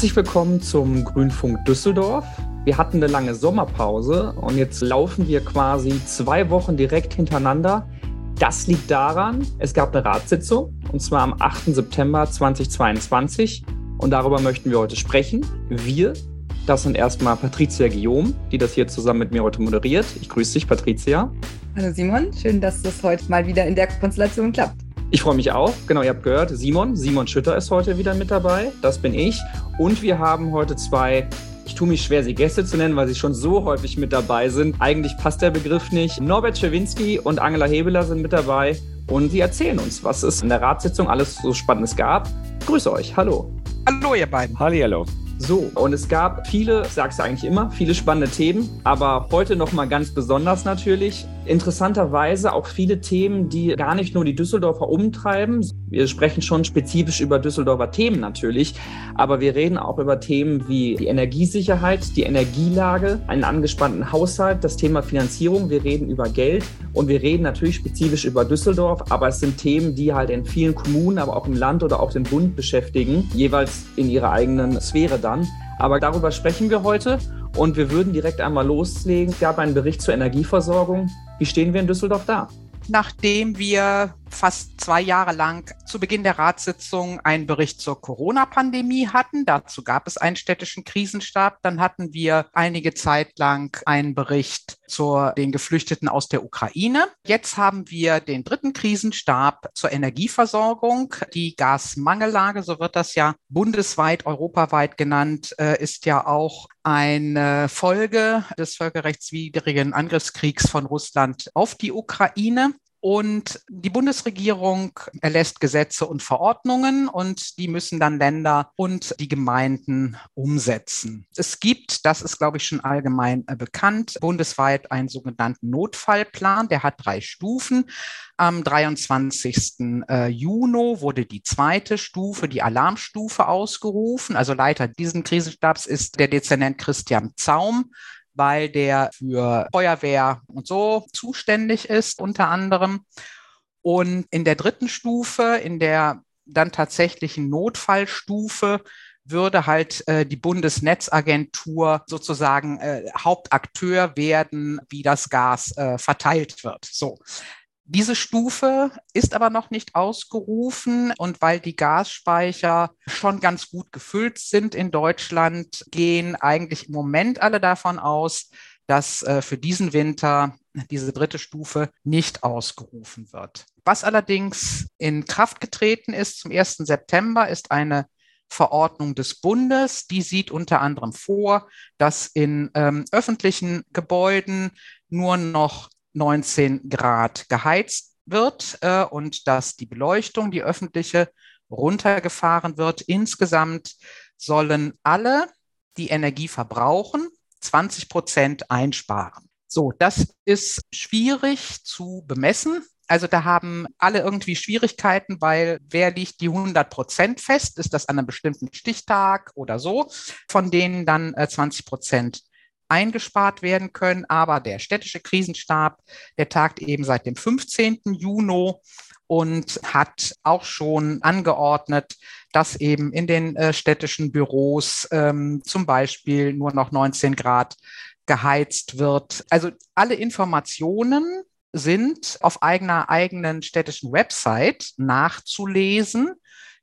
Herzlich willkommen zum Grünfunk Düsseldorf. Wir hatten eine lange Sommerpause und jetzt laufen wir quasi zwei Wochen direkt hintereinander. Das liegt daran, es gab eine Ratssitzung und zwar am 8. September 2022 und darüber möchten wir heute sprechen. Wir, das sind erstmal Patricia Guillaume, die das hier zusammen mit mir heute moderiert. Ich grüße dich, Patricia. Hallo Simon, schön, dass das heute mal wieder in der Konstellation klappt. Ich freue mich auch. Genau, ihr habt gehört, Simon. Simon Schütter ist heute wieder mit dabei. Das bin ich. Und wir haben heute zwei, ich tue mich schwer, sie Gäste zu nennen, weil sie schon so häufig mit dabei sind. Eigentlich passt der Begriff nicht. Norbert Schewinski und Angela Hebeler sind mit dabei. Und sie erzählen uns, was es in der Ratssitzung alles so Spannendes gab. Ich grüße euch. Hallo. Hallo, ihr beiden. Hallo. So, und es gab viele, ich sag's ja eigentlich immer, viele spannende Themen, aber heute nochmal ganz besonders natürlich. Interessanterweise auch viele Themen, die gar nicht nur die Düsseldorfer umtreiben. Wir sprechen schon spezifisch über Düsseldorfer Themen natürlich, aber wir reden auch über Themen wie die Energiesicherheit, die Energielage, einen angespannten Haushalt, das Thema Finanzierung. Wir reden über Geld und wir reden natürlich spezifisch über Düsseldorf, aber es sind Themen, die halt in vielen Kommunen, aber auch im Land oder auch den Bund beschäftigen, jeweils in ihrer eigenen Sphäre dann. Aber darüber sprechen wir heute und wir würden direkt einmal loslegen. Es gab einen Bericht zur Energieversorgung. Wie stehen wir in Düsseldorf da? Nachdem wir fast zwei Jahre lang zu Beginn der Ratssitzung einen Bericht zur Corona-Pandemie hatten. Dazu gab es einen städtischen Krisenstab. Dann hatten wir einige Zeit lang einen Bericht zu den Geflüchteten aus der Ukraine. Jetzt haben wir den dritten Krisenstab zur Energieversorgung. Die Gasmangellage, so wird das ja bundesweit, europaweit genannt, äh, ist ja auch eine Folge des völkerrechtswidrigen Angriffskriegs von Russland auf die Ukraine. Und die Bundesregierung erlässt Gesetze und Verordnungen und die müssen dann Länder und die Gemeinden umsetzen. Es gibt, das ist, glaube ich, schon allgemein äh, bekannt, bundesweit einen sogenannten Notfallplan, der hat drei Stufen. Am 23. Äh, Juni wurde die zweite Stufe, die Alarmstufe ausgerufen. Also Leiter diesen Krisenstabs ist der Dezernent Christian Zaum weil der für Feuerwehr und so zuständig ist, unter anderem. Und in der dritten Stufe, in der dann tatsächlichen Notfallstufe, würde halt äh, die Bundesnetzagentur sozusagen äh, Hauptakteur werden, wie das Gas äh, verteilt wird. So. Diese Stufe ist aber noch nicht ausgerufen und weil die Gasspeicher schon ganz gut gefüllt sind in Deutschland, gehen eigentlich im Moment alle davon aus, dass äh, für diesen Winter diese dritte Stufe nicht ausgerufen wird. Was allerdings in Kraft getreten ist zum 1. September, ist eine Verordnung des Bundes. Die sieht unter anderem vor, dass in ähm, öffentlichen Gebäuden nur noch 19 Grad geheizt wird äh, und dass die Beleuchtung, die öffentliche, runtergefahren wird. Insgesamt sollen alle, die Energie verbrauchen, 20 Prozent einsparen. So, das ist schwierig zu bemessen. Also da haben alle irgendwie Schwierigkeiten, weil wer liegt die 100 Prozent fest? Ist das an einem bestimmten Stichtag oder so, von denen dann äh, 20 Prozent eingespart werden können. Aber der städtische Krisenstab, der tagt eben seit dem 15. Juni und hat auch schon angeordnet, dass eben in den äh, städtischen Büros ähm, zum Beispiel nur noch 19 Grad geheizt wird. Also alle Informationen sind auf eigener eigenen städtischen Website nachzulesen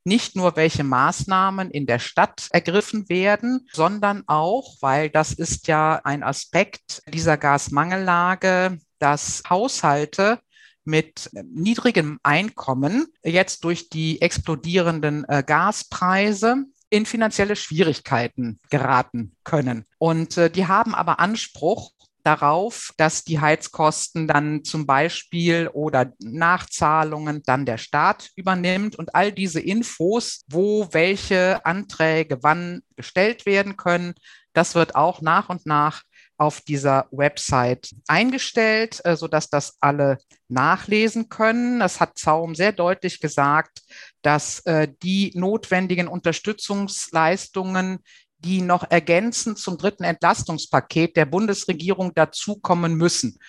nicht nur, welche Maßnahmen in der Stadt ergriffen werden, sondern auch, weil das ist ja ein Aspekt dieser Gasmangellage, dass Haushalte mit niedrigem Einkommen jetzt durch die explodierenden äh, Gaspreise in finanzielle Schwierigkeiten geraten können. Und äh, die haben aber Anspruch darauf, dass die Heizkosten dann zum Beispiel oder Nachzahlungen dann der Staat übernimmt und all diese Infos, wo welche Anträge wann gestellt werden können, das wird auch nach und nach auf dieser Website eingestellt, äh, sodass das alle nachlesen können. Das hat Zaum sehr deutlich gesagt, dass äh, die notwendigen Unterstützungsleistungen die noch ergänzend zum dritten Entlastungspaket der Bundesregierung dazukommen müssen.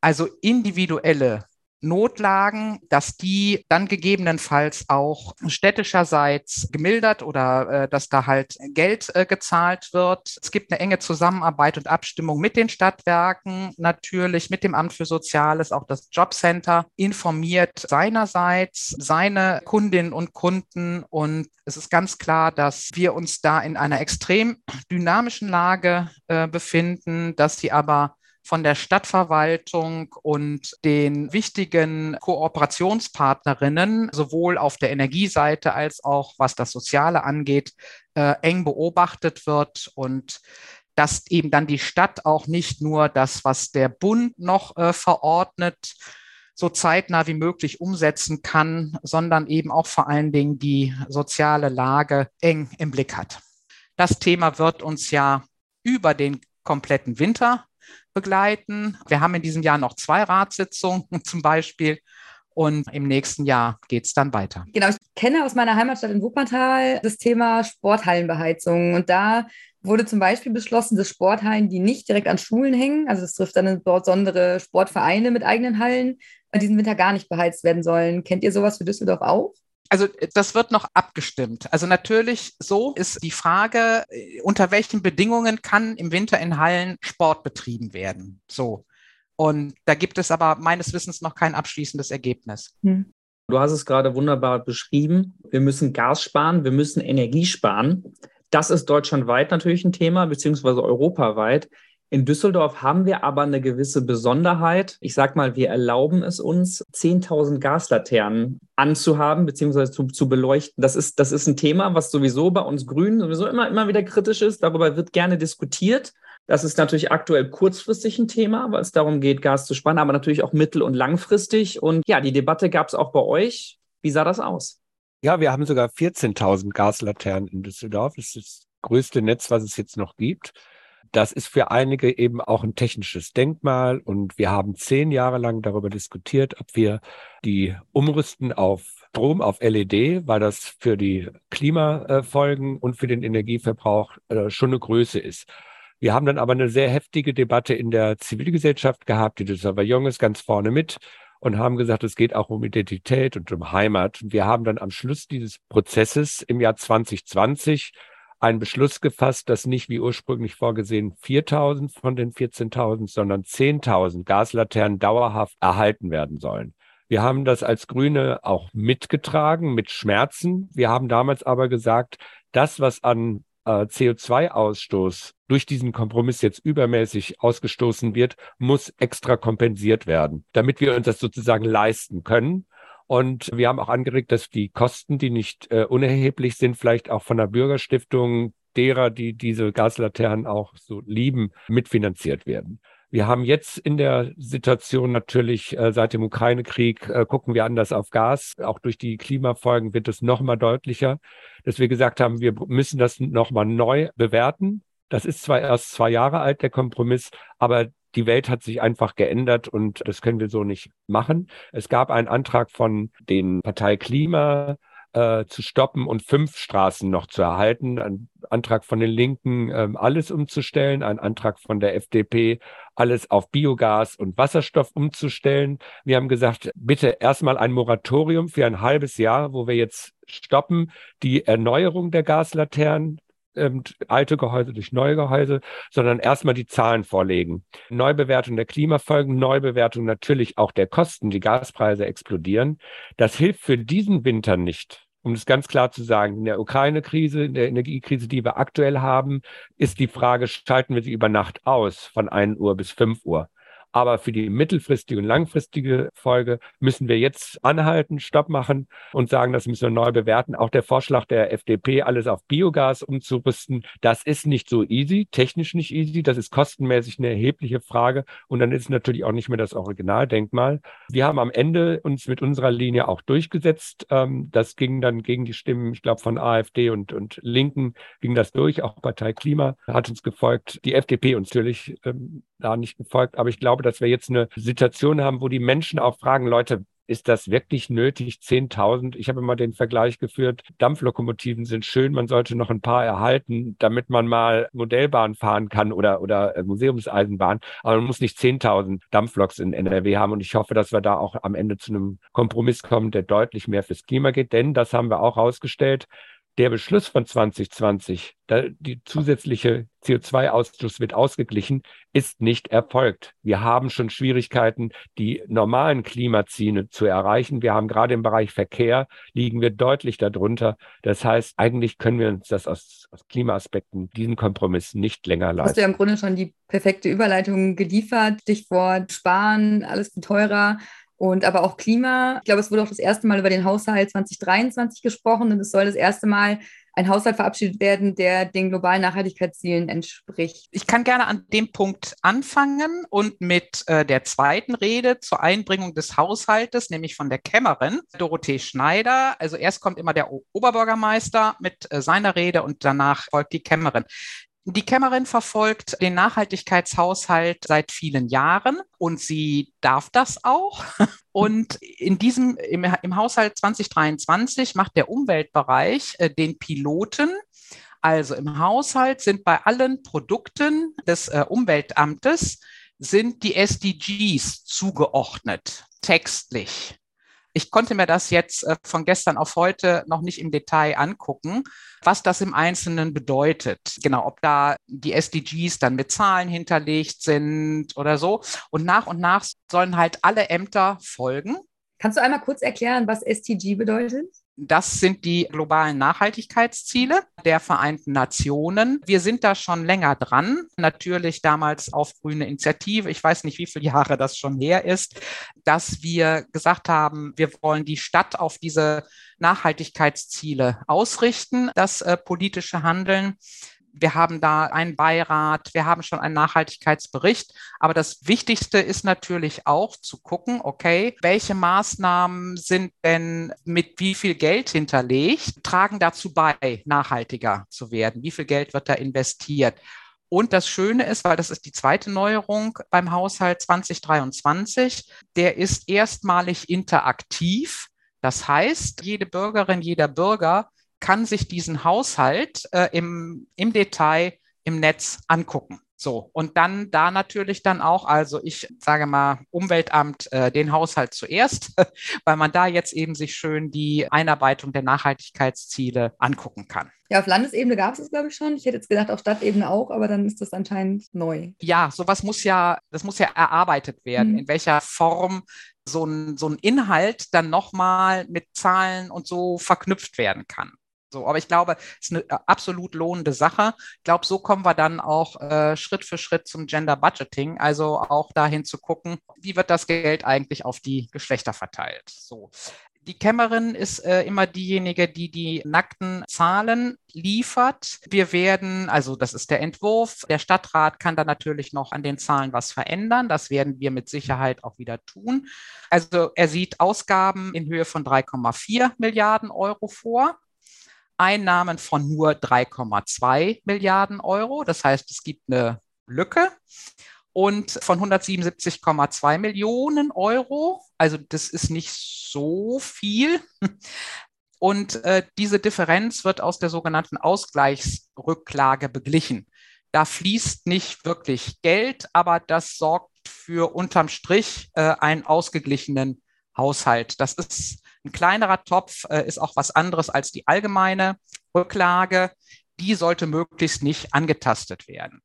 Also individuelle Notlagen, dass die dann gegebenenfalls auch städtischerseits gemildert oder äh, dass da halt Geld äh, gezahlt wird. Es gibt eine enge Zusammenarbeit und Abstimmung mit den Stadtwerken, natürlich mit dem Amt für Soziales, auch das Jobcenter informiert seinerseits seine Kundinnen und Kunden und es ist ganz klar, dass wir uns da in einer extrem dynamischen Lage äh, befinden, dass sie aber von der Stadtverwaltung und den wichtigen Kooperationspartnerinnen sowohl auf der Energieseite als auch was das Soziale angeht, äh, eng beobachtet wird und dass eben dann die Stadt auch nicht nur das, was der Bund noch äh, verordnet, so zeitnah wie möglich umsetzen kann, sondern eben auch vor allen Dingen die soziale Lage eng im Blick hat. Das Thema wird uns ja über den kompletten Winter begleiten. Wir haben in diesem Jahr noch zwei Ratssitzungen zum Beispiel. Und im nächsten Jahr geht es dann weiter. Genau, ich kenne aus meiner Heimatstadt in Wuppertal das Thema Sporthallenbeheizung. Und da wurde zum Beispiel beschlossen, dass Sporthallen, die nicht direkt an Schulen hängen, also das trifft dann besondere Sportvereine mit eigenen Hallen, diesen Winter gar nicht beheizt werden sollen. Kennt ihr sowas für Düsseldorf auch? Also das wird noch abgestimmt. Also natürlich so ist die Frage, äh, unter welchen Bedingungen kann im Winter in Hallen Sport betrieben werden. So. Und da gibt es aber meines Wissens noch kein abschließendes Ergebnis. Hm. Du hast es gerade wunderbar beschrieben. Wir müssen Gas sparen, wir müssen Energie sparen. Das ist deutschlandweit natürlich ein Thema, beziehungsweise europaweit. In Düsseldorf haben wir aber eine gewisse Besonderheit. Ich sag mal, wir erlauben es uns, 10.000 Gaslaternen anzuhaben beziehungsweise zu, zu beleuchten. Das ist, das ist ein Thema, was sowieso bei uns Grünen sowieso immer, immer wieder kritisch ist. Darüber wird gerne diskutiert. Das ist natürlich aktuell kurzfristig ein Thema, weil es darum geht, Gas zu sparen, aber natürlich auch mittel- und langfristig. Und ja, die Debatte gab es auch bei euch. Wie sah das aus? Ja, wir haben sogar 14.000 Gaslaternen in Düsseldorf. Das ist das größte Netz, was es jetzt noch gibt. Das ist für einige eben auch ein technisches Denkmal und wir haben zehn Jahre lang darüber diskutiert, ob wir die umrüsten auf Strom, auf LED, weil das für die Klimafolgen und für den Energieverbrauch äh, schon eine Größe ist. Wir haben dann aber eine sehr heftige Debatte in der Zivilgesellschaft gehabt. Die Jung ist ganz vorne mit und haben gesagt, es geht auch um Identität und um Heimat. Und wir haben dann am Schluss dieses Prozesses im Jahr 2020 einen Beschluss gefasst, dass nicht wie ursprünglich vorgesehen 4000 von den 14.000, sondern 10.000 Gaslaternen dauerhaft erhalten werden sollen. Wir haben das als Grüne auch mitgetragen mit Schmerzen. Wir haben damals aber gesagt, das, was an äh, CO2-Ausstoß durch diesen Kompromiss jetzt übermäßig ausgestoßen wird, muss extra kompensiert werden, damit wir uns das sozusagen leisten können. Und wir haben auch angeregt, dass die Kosten, die nicht äh, unerheblich sind, vielleicht auch von der Bürgerstiftung derer, die diese Gaslaternen auch so lieben, mitfinanziert werden. Wir haben jetzt in der Situation natürlich äh, seit dem Ukraine-Krieg äh, gucken wir anders auf Gas. Auch durch die Klimafolgen wird es noch mal deutlicher, dass wir gesagt haben, wir müssen das noch mal neu bewerten. Das ist zwar erst zwei Jahre alt, der Kompromiss, aber die Welt hat sich einfach geändert und das können wir so nicht machen. Es gab einen Antrag von den Partei Klima äh, zu stoppen und fünf Straßen noch zu erhalten. Ein Antrag von den Linken, äh, alles umzustellen. Ein Antrag von der FDP, alles auf Biogas und Wasserstoff umzustellen. Wir haben gesagt, bitte erstmal ein Moratorium für ein halbes Jahr, wo wir jetzt stoppen, die Erneuerung der Gaslaternen ähm, alte Gehäuse durch neue Gehäuse, sondern erstmal die Zahlen vorlegen. Neubewertung der Klimafolgen, Neubewertung natürlich auch der Kosten, die Gaspreise explodieren. Das hilft für diesen Winter nicht. Um es ganz klar zu sagen, in der Ukraine-Krise, in der Energiekrise, die wir aktuell haben, ist die Frage, schalten wir sie über Nacht aus von 1 Uhr bis 5 Uhr. Aber für die mittelfristige und langfristige Folge müssen wir jetzt anhalten, Stopp machen und sagen, das müssen wir neu bewerten. Auch der Vorschlag der FDP, alles auf Biogas umzurüsten, das ist nicht so easy, technisch nicht easy. Das ist kostenmäßig eine erhebliche Frage. Und dann ist natürlich auch nicht mehr das Originaldenkmal. Wir haben am Ende uns mit unserer Linie auch durchgesetzt. Ähm, das ging dann gegen die Stimmen, ich glaube, von AfD und, und Linken ging das durch. Auch Partei Klima hat uns gefolgt. Die FDP uns natürlich ähm, da nicht gefolgt. Aber ich glaube, dass wir jetzt eine Situation haben, wo die Menschen auch fragen, Leute, ist das wirklich nötig? 10.000? Ich habe immer den Vergleich geführt, Dampflokomotiven sind schön, man sollte noch ein paar erhalten, damit man mal Modellbahn fahren kann oder, oder äh, Museumseisenbahn. Aber man muss nicht 10.000 Dampfloks in NRW haben. Und ich hoffe, dass wir da auch am Ende zu einem Kompromiss kommen, der deutlich mehr fürs Klima geht. Denn, das haben wir auch herausgestellt, der Beschluss von 2020, da die zusätzliche CO2-Ausstoß wird ausgeglichen, ist nicht erfolgt. Wir haben schon Schwierigkeiten, die normalen Klimaziele zu erreichen. Wir haben gerade im Bereich Verkehr liegen wir deutlich darunter. Das heißt, eigentlich können wir uns das aus, aus Klimaaspekten, diesen Kompromiss nicht länger leisten. Hast du ja im Grunde schon die perfekte Überleitung geliefert. Stichwort Sparen, alles teurer und aber auch Klima. Ich glaube, es wurde auch das erste Mal über den Haushalt 2023 gesprochen und es soll das erste Mal ein Haushalt verabschiedet werden, der den globalen Nachhaltigkeitszielen entspricht. Ich kann gerne an dem Punkt anfangen und mit äh, der zweiten Rede zur Einbringung des Haushaltes, nämlich von der Kämmerin, Dorothee Schneider. Also erst kommt immer der Oberbürgermeister mit äh, seiner Rede und danach folgt die Kämmerin. Die Kämmerin verfolgt den Nachhaltigkeitshaushalt seit vielen Jahren und sie darf das auch. Und in diesem, im, im Haushalt 2023 macht der Umweltbereich äh, den Piloten. Also im Haushalt sind bei allen Produkten des äh, Umweltamtes sind die SDGs zugeordnet, textlich. Ich konnte mir das jetzt äh, von gestern auf heute noch nicht im Detail angucken, was das im Einzelnen bedeutet. Genau, ob da die SDGs dann mit Zahlen hinterlegt sind oder so. Und nach und nach sollen halt alle Ämter folgen. Kannst du einmal kurz erklären, was SDG bedeutet? Das sind die globalen Nachhaltigkeitsziele der Vereinten Nationen. Wir sind da schon länger dran. Natürlich damals auf grüne Initiative. Ich weiß nicht, wie viele Jahre das schon her ist, dass wir gesagt haben, wir wollen die Stadt auf diese Nachhaltigkeitsziele ausrichten, das äh, politische Handeln. Wir haben da einen Beirat, wir haben schon einen Nachhaltigkeitsbericht. Aber das Wichtigste ist natürlich auch zu gucken, okay, welche Maßnahmen sind denn mit wie viel Geld hinterlegt, tragen dazu bei, nachhaltiger zu werden? Wie viel Geld wird da investiert? Und das Schöne ist, weil das ist die zweite Neuerung beim Haushalt 2023, der ist erstmalig interaktiv. Das heißt, jede Bürgerin, jeder Bürger kann sich diesen Haushalt äh, im, im Detail im Netz angucken. So, und dann da natürlich dann auch, also ich sage mal, Umweltamt äh, den Haushalt zuerst, weil man da jetzt eben sich schön die Einarbeitung der Nachhaltigkeitsziele angucken kann. Ja, auf Landesebene gab es es, glaube ich, schon. Ich hätte jetzt gedacht, auf Stadtebene auch, aber dann ist das anscheinend neu. Ja, sowas muss ja, das muss ja erarbeitet werden, mhm. in welcher Form so ein, so ein Inhalt dann nochmal mit Zahlen und so verknüpft werden kann. So, aber ich glaube, es ist eine äh, absolut lohnende Sache. Ich glaube, so kommen wir dann auch äh, Schritt für Schritt zum Gender Budgeting, also auch dahin zu gucken, wie wird das Geld eigentlich auf die Geschlechter verteilt. So. Die Kämmerin ist äh, immer diejenige, die die nackten Zahlen liefert. Wir werden, also das ist der Entwurf, der Stadtrat kann da natürlich noch an den Zahlen was verändern. Das werden wir mit Sicherheit auch wieder tun. Also er sieht Ausgaben in Höhe von 3,4 Milliarden Euro vor. Einnahmen von nur 3,2 Milliarden Euro. Das heißt, es gibt eine Lücke und von 177,2 Millionen Euro. Also das ist nicht so viel. Und äh, diese Differenz wird aus der sogenannten Ausgleichsrücklage beglichen. Da fließt nicht wirklich Geld, aber das sorgt für unterm Strich äh, einen ausgeglichenen Haushalt. Das ist ein kleinerer Topf äh, ist auch was anderes als die allgemeine Rücklage. Die sollte möglichst nicht angetastet werden.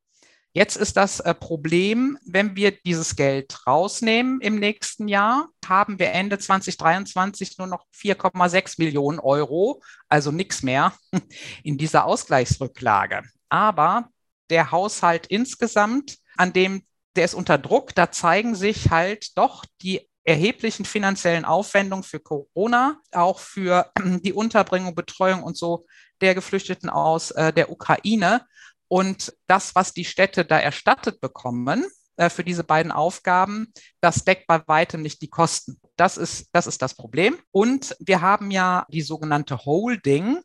Jetzt ist das äh, Problem, wenn wir dieses Geld rausnehmen im nächsten Jahr, haben wir Ende 2023 nur noch 4,6 Millionen Euro, also nichts mehr in dieser Ausgleichsrücklage. Aber der Haushalt insgesamt, an dem der ist unter Druck, da zeigen sich halt doch die erheblichen finanziellen Aufwendungen für Corona, auch für die Unterbringung, Betreuung und so der Geflüchteten aus äh, der Ukraine. Und das, was die Städte da erstattet bekommen äh, für diese beiden Aufgaben, das deckt bei weitem nicht die Kosten. Das ist, das ist das Problem. Und wir haben ja die sogenannte Holding.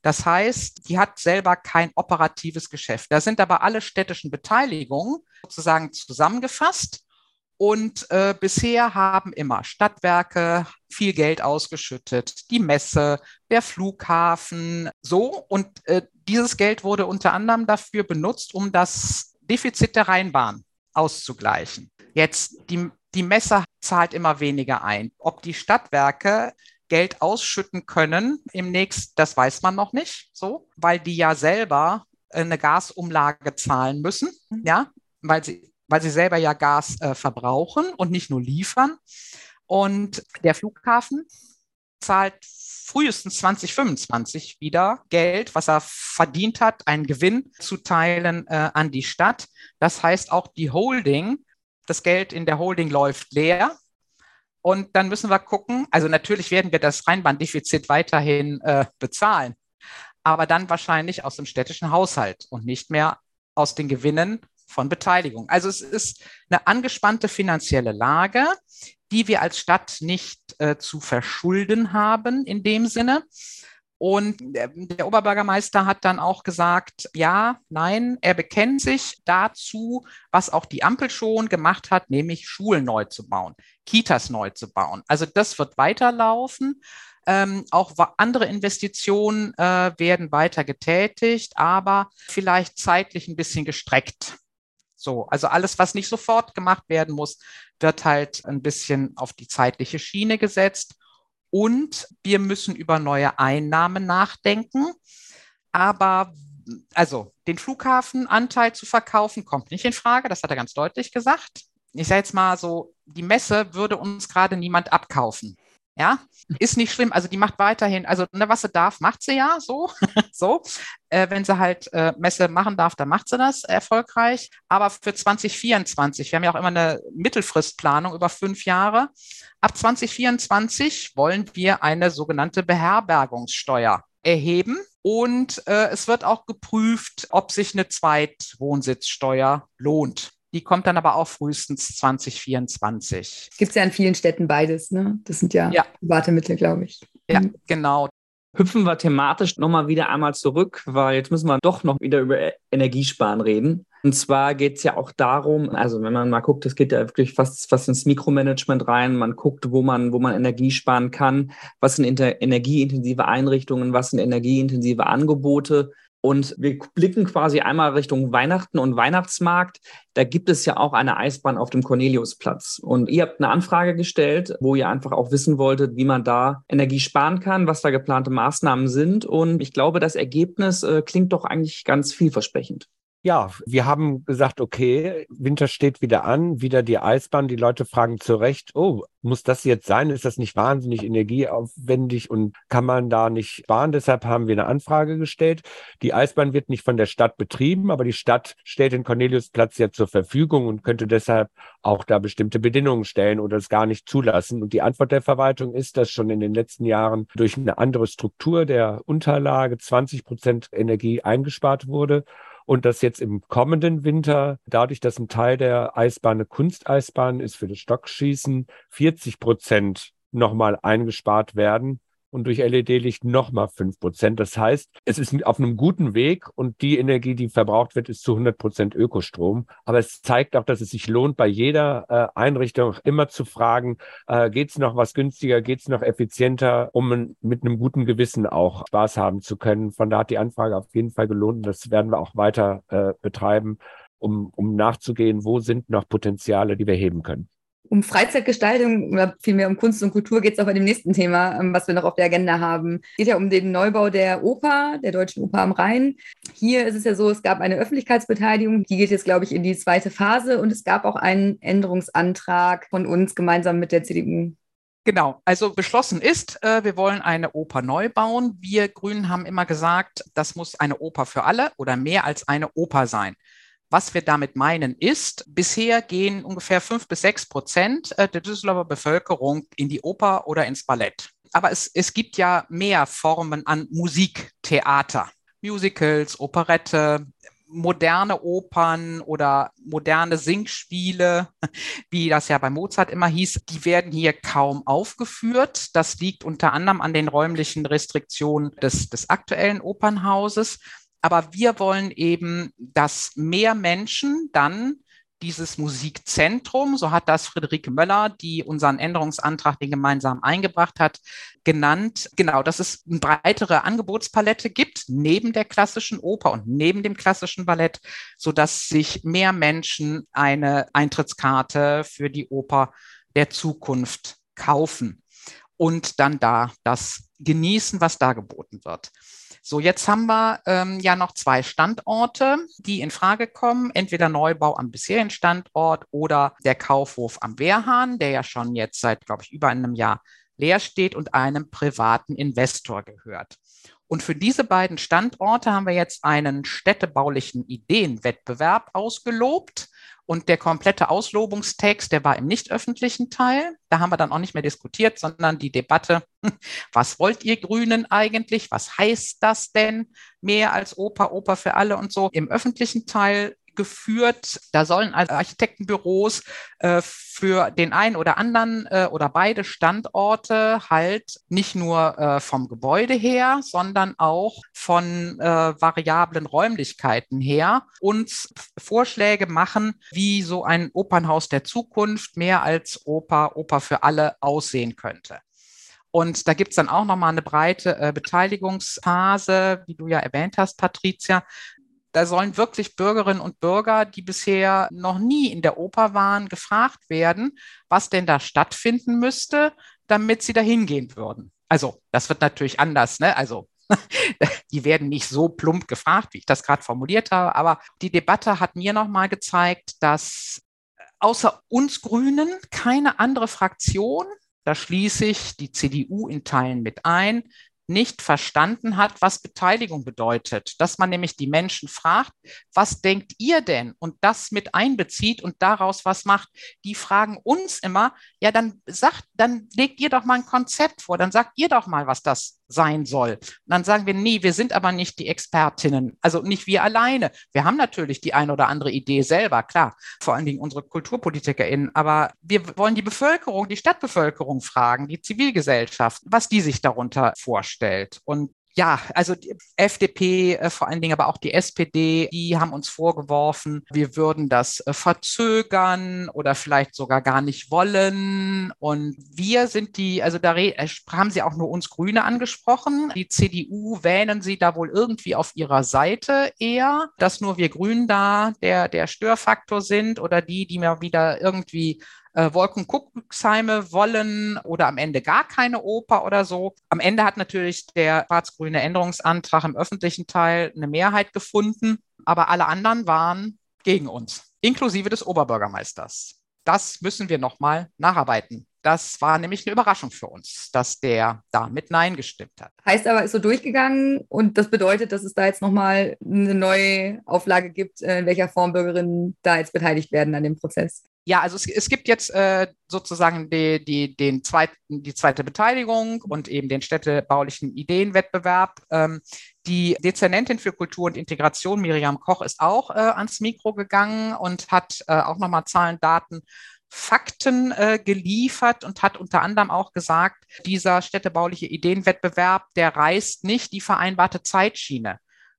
Das heißt, die hat selber kein operatives Geschäft. Da sind aber alle städtischen Beteiligungen sozusagen zusammengefasst Und äh, bisher haben immer Stadtwerke viel Geld ausgeschüttet, die Messe, der Flughafen, so. Und äh, dieses Geld wurde unter anderem dafür benutzt, um das Defizit der Rheinbahn auszugleichen. Jetzt, die, die Messe zahlt immer weniger ein. Ob die Stadtwerke Geld ausschütten können im nächsten, das weiß man noch nicht, so, weil die ja selber eine Gasumlage zahlen müssen, ja, weil sie weil sie selber ja Gas äh, verbrauchen und nicht nur liefern. Und der Flughafen zahlt frühestens 2025 wieder Geld, was er verdient hat, einen Gewinn zu teilen äh, an die Stadt. Das heißt, auch die Holding, das Geld in der Holding läuft leer. Und dann müssen wir gucken, also natürlich werden wir das Rheinbahndefizit weiterhin äh, bezahlen, aber dann wahrscheinlich aus dem städtischen Haushalt und nicht mehr aus den Gewinnen von Beteiligung. Also es ist eine angespannte finanzielle Lage, die wir als Stadt nicht äh, zu verschulden haben in dem Sinne. Und der, der, Oberbürgermeister hat dann auch gesagt, ja, nein, er bekennt sich dazu, was auch die Ampel schon gemacht hat, nämlich Schulen neu zu bauen, Kitas neu zu bauen. Also das wird weiterlaufen. Ähm, auch andere Investitionen äh, werden weiter getätigt, aber vielleicht zeitlich ein bisschen gestreckt. So, also alles, was nicht sofort gemacht werden muss, wird halt ein bisschen auf die zeitliche Schiene gesetzt. Und wir müssen über neue Einnahmen nachdenken. Aber also den Flughafenanteil zu verkaufen, kommt nicht in Frage. Das hat er ganz deutlich gesagt. Ich sage jetzt mal so, die Messe würde uns gerade niemand abkaufen. Ja, ist nicht schlimm. Also die macht weiterhin, also ne, was sie darf, macht sie ja so. so. Äh, wenn sie halt äh, Messe machen darf, dann macht sie das erfolgreich. Aber für 2024, wir haben ja auch immer eine Mittelfristplanung über fünf Jahre. Ab 2024 wollen wir eine sogenannte Beherbergungssteuer erheben. Und äh, es wird auch geprüft, ob sich eine Zweitwohnsitzsteuer lohnt. Die kommt dann aber auch frühestens 2024. Gibt es ja in vielen Städten beides, ne? Das sind ja, ja. private Mittel, glaube ich. Ja, mhm. genau. Hüpfen wir thematisch nochmal wieder einmal zurück, weil jetzt müssen wir doch noch wieder über Energiesparen reden. Und zwar geht es ja auch darum, also wenn man mal guckt, es geht ja wirklich fast, fast ins Mikromanagement rein, man guckt, wo man, wo man Energie sparen kann, was sind energieintensive Einrichtungen, was sind energieintensive Angebote. Und wir blicken quasi einmal Richtung Weihnachten und Weihnachtsmarkt. Da gibt es ja auch eine Eisbahn auf dem Corneliusplatz. Und ihr habt eine Anfrage gestellt, wo ihr einfach auch wissen wolltet, wie man da Energie sparen kann, was da geplante Maßnahmen sind. Und ich glaube, das Ergebnis äh, klingt doch eigentlich ganz vielversprechend. Ja, wir haben gesagt, okay, Winter steht wieder an, wieder die Eisbahn. Die Leute fragen zu Recht, oh, muss das jetzt sein? Ist das nicht wahnsinnig energieaufwendig und kann man da nicht sparen? Deshalb haben wir eine Anfrage gestellt. Die Eisbahn wird nicht von der Stadt betrieben, aber die Stadt stellt den Corneliusplatz ja zur Verfügung und könnte deshalb auch da bestimmte Bedingungen stellen oder es gar nicht zulassen. Und die Antwort der Verwaltung ist, dass schon in den letzten Jahren durch eine andere Struktur der Unterlage 20 Prozent Energie eingespart wurde und dass jetzt im kommenden Winter, dadurch, dass ein Teil der Eisbahn eine Kunsteisbahn ist für das Stockschießen, 40 Prozent nochmal eingespart werden und durch LED-Licht nochmal fünf Prozent. Das heißt, es ist auf einem guten Weg und die Energie, die verbraucht wird, ist zu 100 Prozent Ökostrom. Aber es zeigt auch, dass es sich lohnt, bei jeder äh, Einrichtung immer zu fragen, äh, geht es noch was günstiger, geht es noch effizienter, um mit einem guten Gewissen auch Spaß haben zu können. Von da hat die Anfrage auf jeden Fall gelohnt. Das werden wir auch weiter äh, betreiben, um, um nachzugehen, wo sind noch Potenziale, die wir heben können um Freizeitgestaltung oder vielmehr um Kunst und Kultur geht es auch bei dem nächsten Thema, ähm, was wir noch auf der Agenda haben. Es geht ja um den Neubau der Oper, der Deutschen Oper am Rhein. Hier ist es ja so, es gab eine Öffentlichkeitsbeteiligung, die geht jetzt, glaube ich, in die zweite Phase und es gab auch einen Änderungsantrag von uns gemeinsam mit der CDU. Genau, also beschlossen ist, äh, wir wollen eine Oper neu bauen. Wir Grünen haben immer gesagt, das muss eine Oper für alle oder mehr als eine Oper sein. Was wir damit meinen ist, bisher gehen ungefähr fünf bis sechs Prozent äh, der Düsseldorfer Bevölkerung in die Oper oder ins Ballett. Aber es, es gibt ja mehr Formen an Musiktheater. Musicals, Operette, moderne Opern oder moderne Singspiele, wie das ja bei Mozart immer hieß, die werden hier kaum aufgeführt. Das liegt unter anderem an den räumlichen Restriktionen des, des aktuellen Opernhauses. Aber wir wollen eben, dass mehr Menschen dann dieses Musikzentrum, so hat das Friederike Möller, die unseren Änderungsantrag, den gemeinsam eingebracht hat, genannt. Genau, dass es eine breitere Angebotspalette gibt, neben der klassischen Oper und neben dem klassischen Ballett, so dass sich mehr Menschen eine Eintrittskarte für die Oper der Zukunft kaufen und dann da das genießen, was da geboten wird. So, jetzt haben wir ähm, ja noch zwei Standorte, die in Frage kommen. Entweder Neubau am bisherigen Standort oder der Kaufhof am Wehrhahn, der ja schon jetzt seit, glaube ich, über einem Jahr leer steht und einem privaten Investor gehört. Und für diese beiden Standorte haben wir jetzt einen städtebaulichen Ideenwettbewerb ausgelobt. Und der komplette Auslobungstext, der war im nicht öffentlichen Teil. Da haben wir dann auch nicht mehr diskutiert, sondern die Debatte, was wollt ihr Grünen eigentlich? Was heißt das denn? Mehr als Oper, Oper für alle und so. Im öffentlichen Teil geführt. Da sollen also Architektenbüros äh, für den einen oder anderen äh, oder beide Standorte halt nicht nur äh, vom Gebäude her, sondern auch von äh, variablen Räumlichkeiten her uns Vorschläge machen, wie so ein Opernhaus der Zukunft mehr als Oper, Oper für alle aussehen könnte. Und da gibt es dann auch nochmal eine breite äh, Beteiligungsphase, wie du ja erwähnt hast, Patricia, da sollen wirklich Bürgerinnen und Bürger, die bisher noch nie in der Oper waren, gefragt werden, was denn da stattfinden müsste, damit sie da hingehen würden. Also, das wird natürlich anders, ne? Also, die werden nicht so plump gefragt, wie ich das gerade formuliert habe, aber die Debatte hat mir nochmal gezeigt, dass außer uns Grünen keine andere Fraktion, da schließe ich die CDU in Teilen mit ein, nicht verstanden hat, was Beteiligung bedeutet. Dass man nämlich die Menschen fragt, was denkt ihr denn? Und das mit einbezieht und daraus was macht. Die fragen uns immer, ja, dann sagt, dann legt ihr doch mal ein Konzept vor, dann sagt ihr doch mal, was das sein soll. Und dann sagen wir, nee, wir sind aber nicht die Expertinnen, also nicht wir alleine. Wir haben natürlich die eine oder andere Idee selber, klar, vor allen Dingen unsere KulturpolitikerInnen, aber wir wollen die Bevölkerung, die Stadtbevölkerung fragen, die Zivilgesellschaft, was die sich darunter vorstellt. Und ja, also die FDP, äh, vor allen Dingen aber auch die SPD, die haben uns vorgeworfen, wir würden das äh, verzögern oder vielleicht sogar gar nicht wollen. Und wir sind die, also da äh, haben sie auch nur uns Grüne angesprochen. Die CDU wähnen sie da wohl irgendwie auf ihrer Seite eher, dass nur wir Grünen da der, der Störfaktor sind oder die, die mir wieder irgendwie äh, Wolkenkuckucksheime wollen oder am Ende gar keine Oper oder so. Am Ende hat natürlich der schwarz-grüne Änderungsantrag im öffentlichen Teil eine Mehrheit gefunden, aber alle anderen waren gegen uns, inklusive des Oberbürgermeisters. Das müssen wir nochmal nacharbeiten. Das war nämlich eine Überraschung für uns, dass der da mit Nein gestimmt hat. Heißt aber, ist so durchgegangen und das bedeutet, dass es da jetzt nochmal eine neue Auflage gibt, in welcher Form Bürgerinnen da jetzt beteiligt werden an dem Prozess. Ja, also es, es gibt jetzt äh, sozusagen die, die, den zweiten, die zweite Beteiligung und eben den städtebaulichen Ideenwettbewerb. Ähm, die Dezernentin für Kultur und Integration, Miriam Koch, ist auch äh, ans Mikro gegangen und hat äh, auch nochmal Zahlen, Daten, Fakten äh, geliefert und hat unter anderem auch gesagt, dieser städtebauliche Ideenwettbewerb, der reißt nicht die vereinbarte Zeitschiene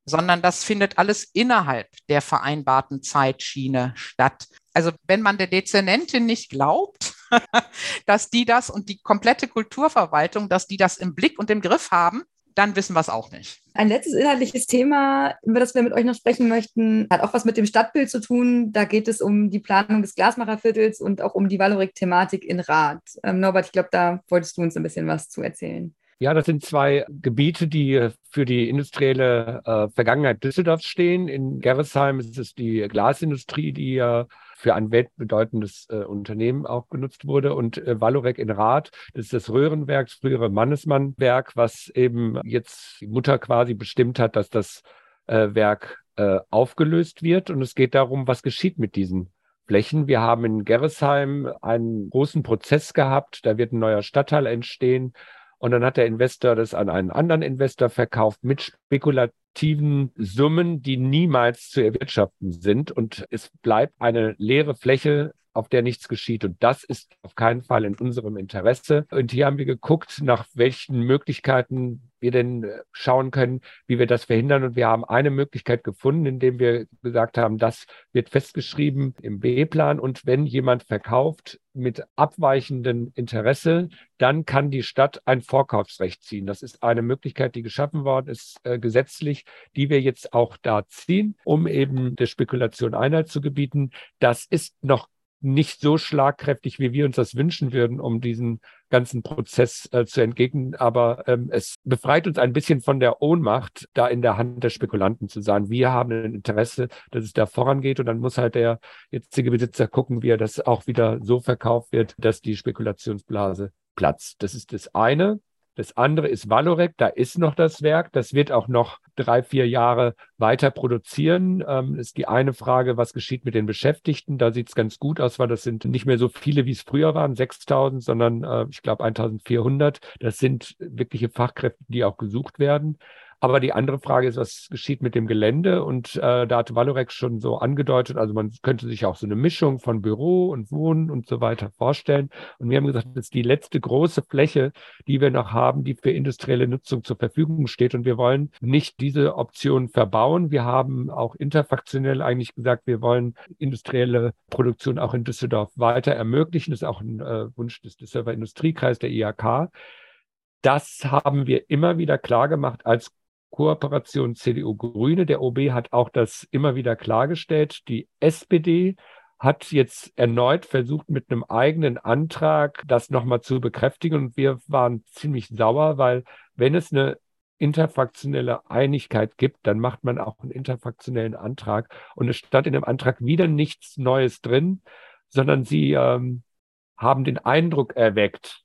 sondern das findet alles innerhalb der vereinbarten Zeitschiene statt. Also wenn man der Dezernentin nicht glaubt, dass die das und die komplette Kulturverwaltung, dass die das im Blick und im Griff haben, dann wissen wir es auch nicht. Ein letztes inhaltliches Thema, über das wir mit euch noch sprechen möchten, hat auch was mit dem Stadtbild zu tun. Da geht es um die Planung des Glasmacherviertels und auch um die Valorik-Thematik in Rath. Ähm, Norbert, ich glaube, da wolltest du uns ein bisschen was zu erzählen. Ja, das sind zwei Gebiete, die für die industrielle äh, Vergangenheit Düsseldorfs stehen. In Gerresheim ist es die Glasindustrie, die ja für ein weltbedeutendes äh, Unternehmen auch genutzt wurde. Und äh, Valorec in Rath, das ist das Röhrenwerk, das frühere Mannesmann-Werk, was eben jetzt die Mutter quasi bestimmt hat, dass das äh, Werk äh, aufgelöst wird. Und es geht darum, was geschieht mit diesen Flächen. Wir haben in Gerresheim einen großen Prozess gehabt. Da wird ein neuer Stadtteil entstehen. Und dann hat der Investor das an einen anderen Investor verkauft mit spekulativen Summen, die niemals zu erwirtschaften sind. Und es bleibt eine leere Fläche, auf der nichts geschieht. Und das ist auf keinen Fall in unserem Interesse. Und hier haben wir geguckt, nach welchen Möglichkeiten wir denn äh, schauen können, wie wir das verhindern. Und wir haben eine Möglichkeit gefunden, indem wir gesagt haben, das wird festgeschrieben im B-Plan. Und wenn jemand verkauft mit abweichendem Interesse, dann kann die Stadt ein Vorkaufsrecht ziehen. Das ist eine Möglichkeit, die geschaffen worden ist, äh, gesetzlich, die wir jetzt auch da ziehen, um eben der Spekulation Einhalt zu gebieten. Das ist noch nicht so schlagkräftig, wie wir uns das wünschen würden, um diesen ganzen Prozess äh, zu entgegnen. Aber ähm, es befreit uns ein bisschen von der Ohnmacht, da in der Hand der Spekulanten zu sein. Wir haben ein Interesse, dass es da vorangeht und dann muss halt der jetzige Besitzer gucken, wie er das auch wieder so verkauft wird, dass die Spekulationsblase platzt. Das ist das eine. Das andere ist Valorec, da ist noch das Werk. Das wird auch noch drei, vier Jahre weiter produzieren. Ähm, ist die eine Frage, was geschieht mit den Beschäftigten? Da sieht es ganz gut aus, weil das sind nicht mehr so viele, wie es früher waren, 6000, sondern äh, ich glaube 1400. Das sind wirkliche Fachkräfte, die auch gesucht werden. Aber die andere Frage ist, was geschieht mit dem Gelände? Und äh, da hat Valorex schon so angedeutet, also man könnte sich auch so eine Mischung von Büro und Wohnen und so weiter vorstellen. Und wir haben gesagt, das ist die letzte große Fläche, die wir noch haben, die für industrielle Nutzung zur Verfügung steht. Und wir wollen nicht diese Option verbauen. Wir haben auch interfraktionell eigentlich gesagt, wir wollen industrielle Produktion auch in Düsseldorf weiter ermöglichen. Das ist auch ein äh, Wunsch des Düsseldorfer Industriekreis der IHK. Das haben wir immer wieder klar gemacht als Kooperation CDU-Grüne. Der OB hat auch das immer wieder klargestellt. Die SPD hat jetzt erneut versucht, mit einem eigenen Antrag das nochmal zu bekräftigen. Und wir waren ziemlich sauer, weil wenn es eine interfraktionelle Einigkeit gibt, dann macht man auch einen interfraktionellen Antrag. Und es stand in dem Antrag wieder nichts Neues drin, sondern sie ähm, haben den Eindruck erweckt,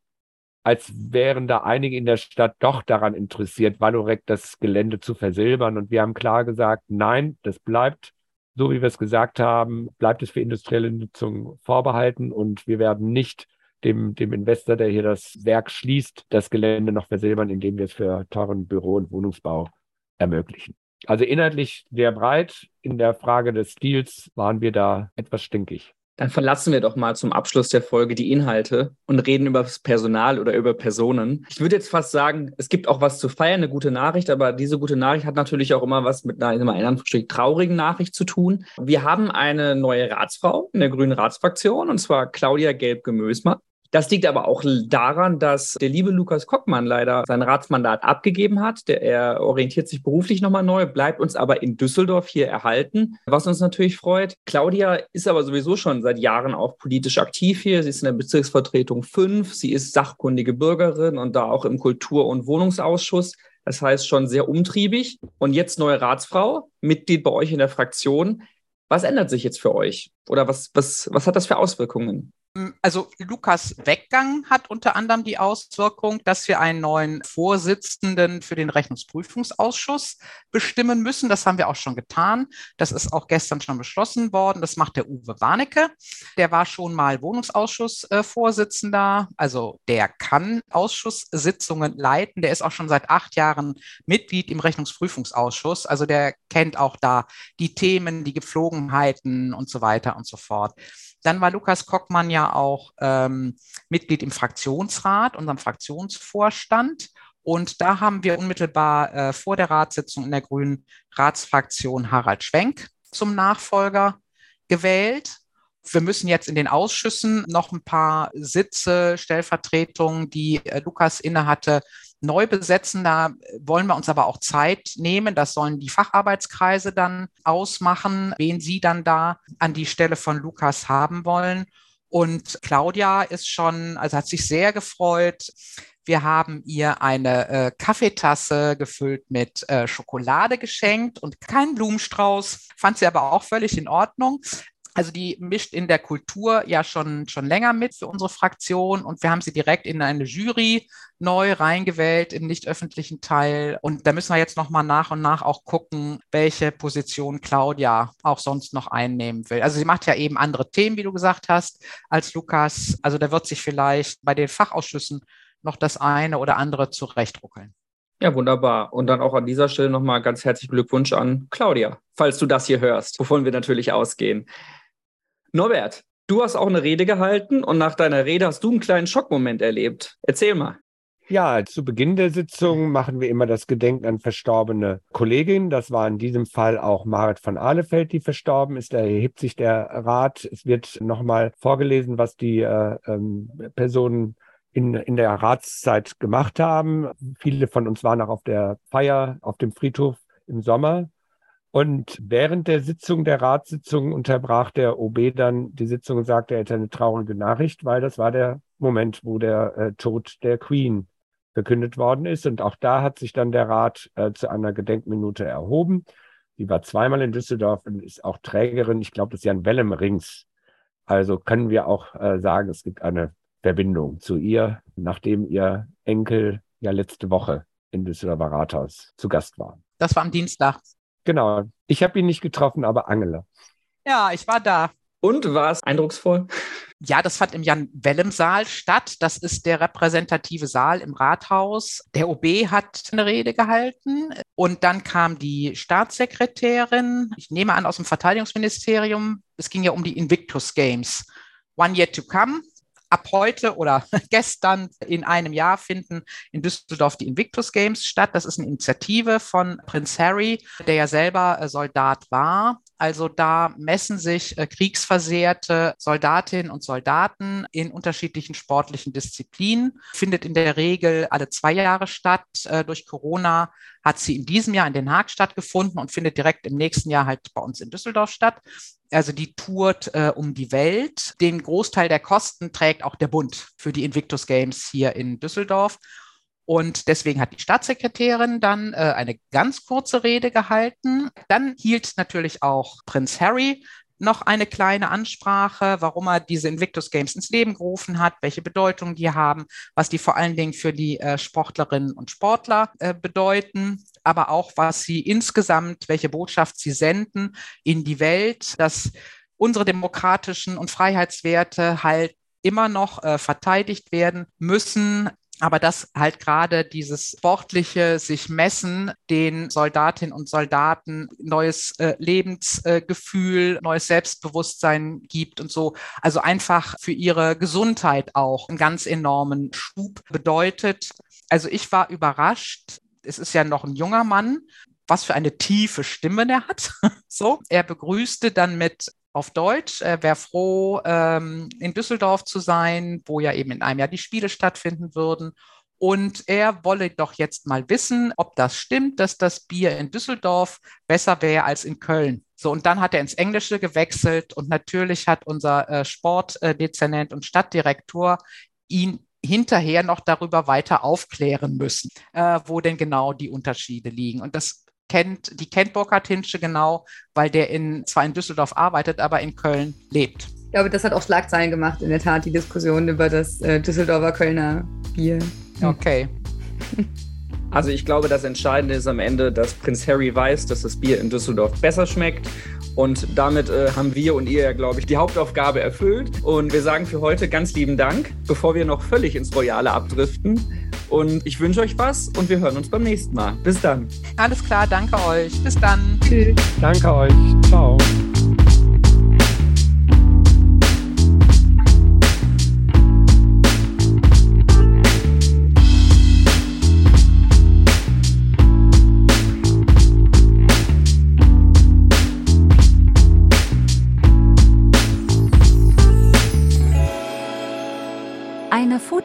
als wären da einige in der Stadt doch daran interessiert, Valorec das Gelände zu versilbern. Und wir haben klar gesagt, nein, das bleibt, so wie wir es gesagt haben, bleibt es für industrielle Nutzung vorbehalten und wir werden nicht dem, dem Investor, der hier das Werk schließt, das Gelände noch versilbern, indem wir es für teuren Büro- und Wohnungsbau ermöglichen. Also inhaltlich sehr breit. In der Frage des Stils waren wir da etwas stinkig. Dann verlassen wir doch mal zum Abschluss der Folge die Inhalte und reden über das Personal oder über Personen. Ich würde jetzt fast sagen, es gibt auch was zu feiern, eine gute Nachricht, aber diese gute Nachricht hat natürlich auch immer was mit einer, in Anführungsstrichen, traurigen Nachricht zu tun. Wir haben eine neue Ratsfrau in der Grünen Ratsfraktion und zwar Claudia Gelb-Gemösmann. Das liegt aber auch daran, dass der liebe Lukas Kockmann leider sein Ratsmandat abgegeben hat. Der, er orientiert sich beruflich nochmal neu, bleibt uns aber in Düsseldorf hier erhalten, was uns natürlich freut. Claudia ist aber sowieso schon seit Jahren auch politisch aktiv hier. Sie ist in der Bezirksvertretung 5. Sie ist sachkundige Bürgerin und da auch im Kultur- und Wohnungsausschuss. Das heißt schon sehr umtriebig. Und jetzt neue Ratsfrau, Mitglied bei euch in der Fraktion. Was ändert sich jetzt für euch? Oder was, was, was hat das für Auswirkungen? Also Lukas Weggang hat unter anderem die Auswirkung, dass wir einen neuen Vorsitzenden für den Rechnungsprüfungsausschuss bestimmen müssen. Das haben wir auch schon getan. Das ist auch gestern schon beschlossen worden. Das macht der Uwe Warnecke. Der war schon mal Wohnungsausschussvorsitzender. Also der kann Ausschusssitzungen leiten. Der ist auch schon seit acht Jahren Mitglied im Rechnungsprüfungsausschuss. Also der kennt auch da die Themen, die Gepflogenheiten und so weiter und so fort. Dann war Lukas Kockmann ja auch ähm, Mitglied im Fraktionsrat, unserem Fraktionsvorstand. Und da haben wir unmittelbar äh, vor der Ratssitzung in der Grünen Ratsfraktion Harald Schwenk zum Nachfolger gewählt. Wir müssen jetzt in den Ausschüssen noch ein paar Sitze, Stellvertretungen, die äh, Lukas innehatte, neu besetzen. Da wollen wir uns aber auch Zeit nehmen. Das sollen die Facharbeitskreise dann ausmachen, wen sie dann da an die Stelle von Lukas haben wollen. Und Claudia ist schon, also hat sich sehr gefreut. Wir haben ihr eine äh, Kaffeetasse gefüllt mit äh, Schokolade geschenkt und keinen Blumenstrauß. Fand sie aber auch völlig in Ordnung. Also die mischt in der Kultur ja schon, schon länger mit für unsere Fraktion und wir haben sie direkt in eine Jury neu reingewählt im nicht öffentlichen Teil. Und da müssen wir jetzt nochmal nach und nach auch gucken, welche Position Claudia auch sonst noch einnehmen will. Also sie macht ja eben andere Themen, wie du gesagt hast, als Lukas. Also da wird sich vielleicht bei den Fachausschüssen noch das eine oder andere zurechtruckeln. Ja, wunderbar. Und dann auch an dieser Stelle nochmal ganz herzlichen Glückwunsch an Claudia, falls du das hier hörst, wovon wir natürlich ausgehen. Norbert, du hast auch eine Rede gehalten und nach deiner Rede hast du einen kleinen Schockmoment erlebt. Erzähl mal. Ja, zu Beginn der Sitzung machen wir immer das Gedenken an verstorbene Kolleginnen. Das war in diesem Fall auch Marit von Ahlefeld, die verstorben ist. Da erhebt sich der Rat. Es wird nochmal vorgelesen, was die äh, ähm, Personen in, in der Ratszeit gemacht haben. Viele von uns waren auch auf der Feier auf dem Friedhof im Sommer. Und während der Sitzung, der Ratssitzung, unterbrach der OB dann die Sitzung und sagte, er hätte eine traurige Nachricht, weil das war der Moment, wo der äh, Tod der Queen verkündet worden ist. Und auch da hat sich dann der Rat äh, zu einer Gedenkminute erhoben. Sie war zweimal in Düsseldorf und ist auch Trägerin, ich glaube, des Jan Wellem Rings. Also können wir auch äh, sagen, es gibt eine Verbindung zu ihr, nachdem ihr Enkel ja letzte Woche in Düsseldorfer Rathaus zu Gast war. Das war am Dienstag. Genau. Ich habe ihn nicht getroffen, aber Angela. Ja, ich war da. Und war es eindrucksvoll? Ja, das fand im Jan-Wellem-Saal statt. Das ist der repräsentative Saal im Rathaus. Der OB hat eine Rede gehalten und dann kam die Staatssekretärin, ich nehme an aus dem Verteidigungsministerium. Es ging ja um die Invictus Games. One Year to Come ab heute oder gestern in einem Jahr finden in Düsseldorf die Invictus Games statt. Das ist eine Initiative von Prinz Harry, der ja selber äh, Soldat war. Also da messen sich äh, kriegsversehrte Soldatinnen und Soldaten in unterschiedlichen sportlichen Disziplinen. Findet in der Regel alle zwei Jahre statt. Äh, durch Corona hat sie in diesem Jahr in Den Haag stattgefunden und findet direkt im nächsten Jahr halt bei uns in Düsseldorf statt. Also die tourt äh, um die Welt. Den Großteil der Kosten trägt auch der Bund für die Invictus Games hier in Düsseldorf. Und deswegen hat die Staatssekretärin dann äh, eine ganz kurze Rede gehalten. Dann hielt natürlich auch Prinz Harry noch eine kleine Ansprache, warum er diese Invictus Games ins Leben gerufen hat, welche Bedeutung die haben, was die vor allen Dingen für die äh, Sportlerinnen und Sportler äh, bedeuten, aber auch was sie insgesamt, welche Botschaft sie senden in die Welt, dass unsere demokratischen und Freiheitswerte halt immer noch äh, verteidigt werden müssen, aber dass halt gerade dieses sportliche sich messen den Soldatinnen und Soldaten neues äh, Lebensgefühl, äh, neues Selbstbewusstsein gibt und so. Also einfach für ihre Gesundheit auch einen ganz enormen Schub bedeutet. Also ich war überrascht. Es ist ja noch ein junger Mann, was für eine tiefe Stimme der hat. so, er begrüßte dann mit auf Deutsch. Er wäre froh, ähm, in Düsseldorf zu sein, wo ja eben in einem Jahr die Spiele stattfinden würden. Und er wolle doch jetzt mal wissen, ob das stimmt, dass das Bier in Düsseldorf besser wäre als in Köln. So, und dann hat er ins Englische gewechselt und natürlich hat unser äh, Sportdezernent und Stadtdirektor ihn hinterher noch darüber weiter aufklären müssen, äh, wo denn genau die Unterschiede liegen. Und das kennt, die kennt Burkhard Hinsche genau, weil der in, zwar in Düsseldorf arbeitet, aber in Köln lebt. Ich glaube, das hat auch Schlagzeilen gemacht, in der Tat, die Diskussion über das äh, Düsseldorfer Kölner Bier. Hm. Okay. Also ich glaube, das Entscheidende ist am Ende, dass Prinz Harry weiß, dass das Bier in Düsseldorf besser schmeckt. Und damit äh, haben wir und ihr, glaube ich, die Hauptaufgabe erfüllt. Und wir sagen für heute ganz lieben Dank, bevor wir noch völlig ins Royale abdriften. Und ich wünsche euch was und wir hören uns beim nächsten Mal. Bis dann. Alles klar, danke euch. Bis dann. Tschüss. Danke euch. Ciao.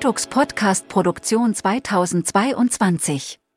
Futux Podcast Produktion 2022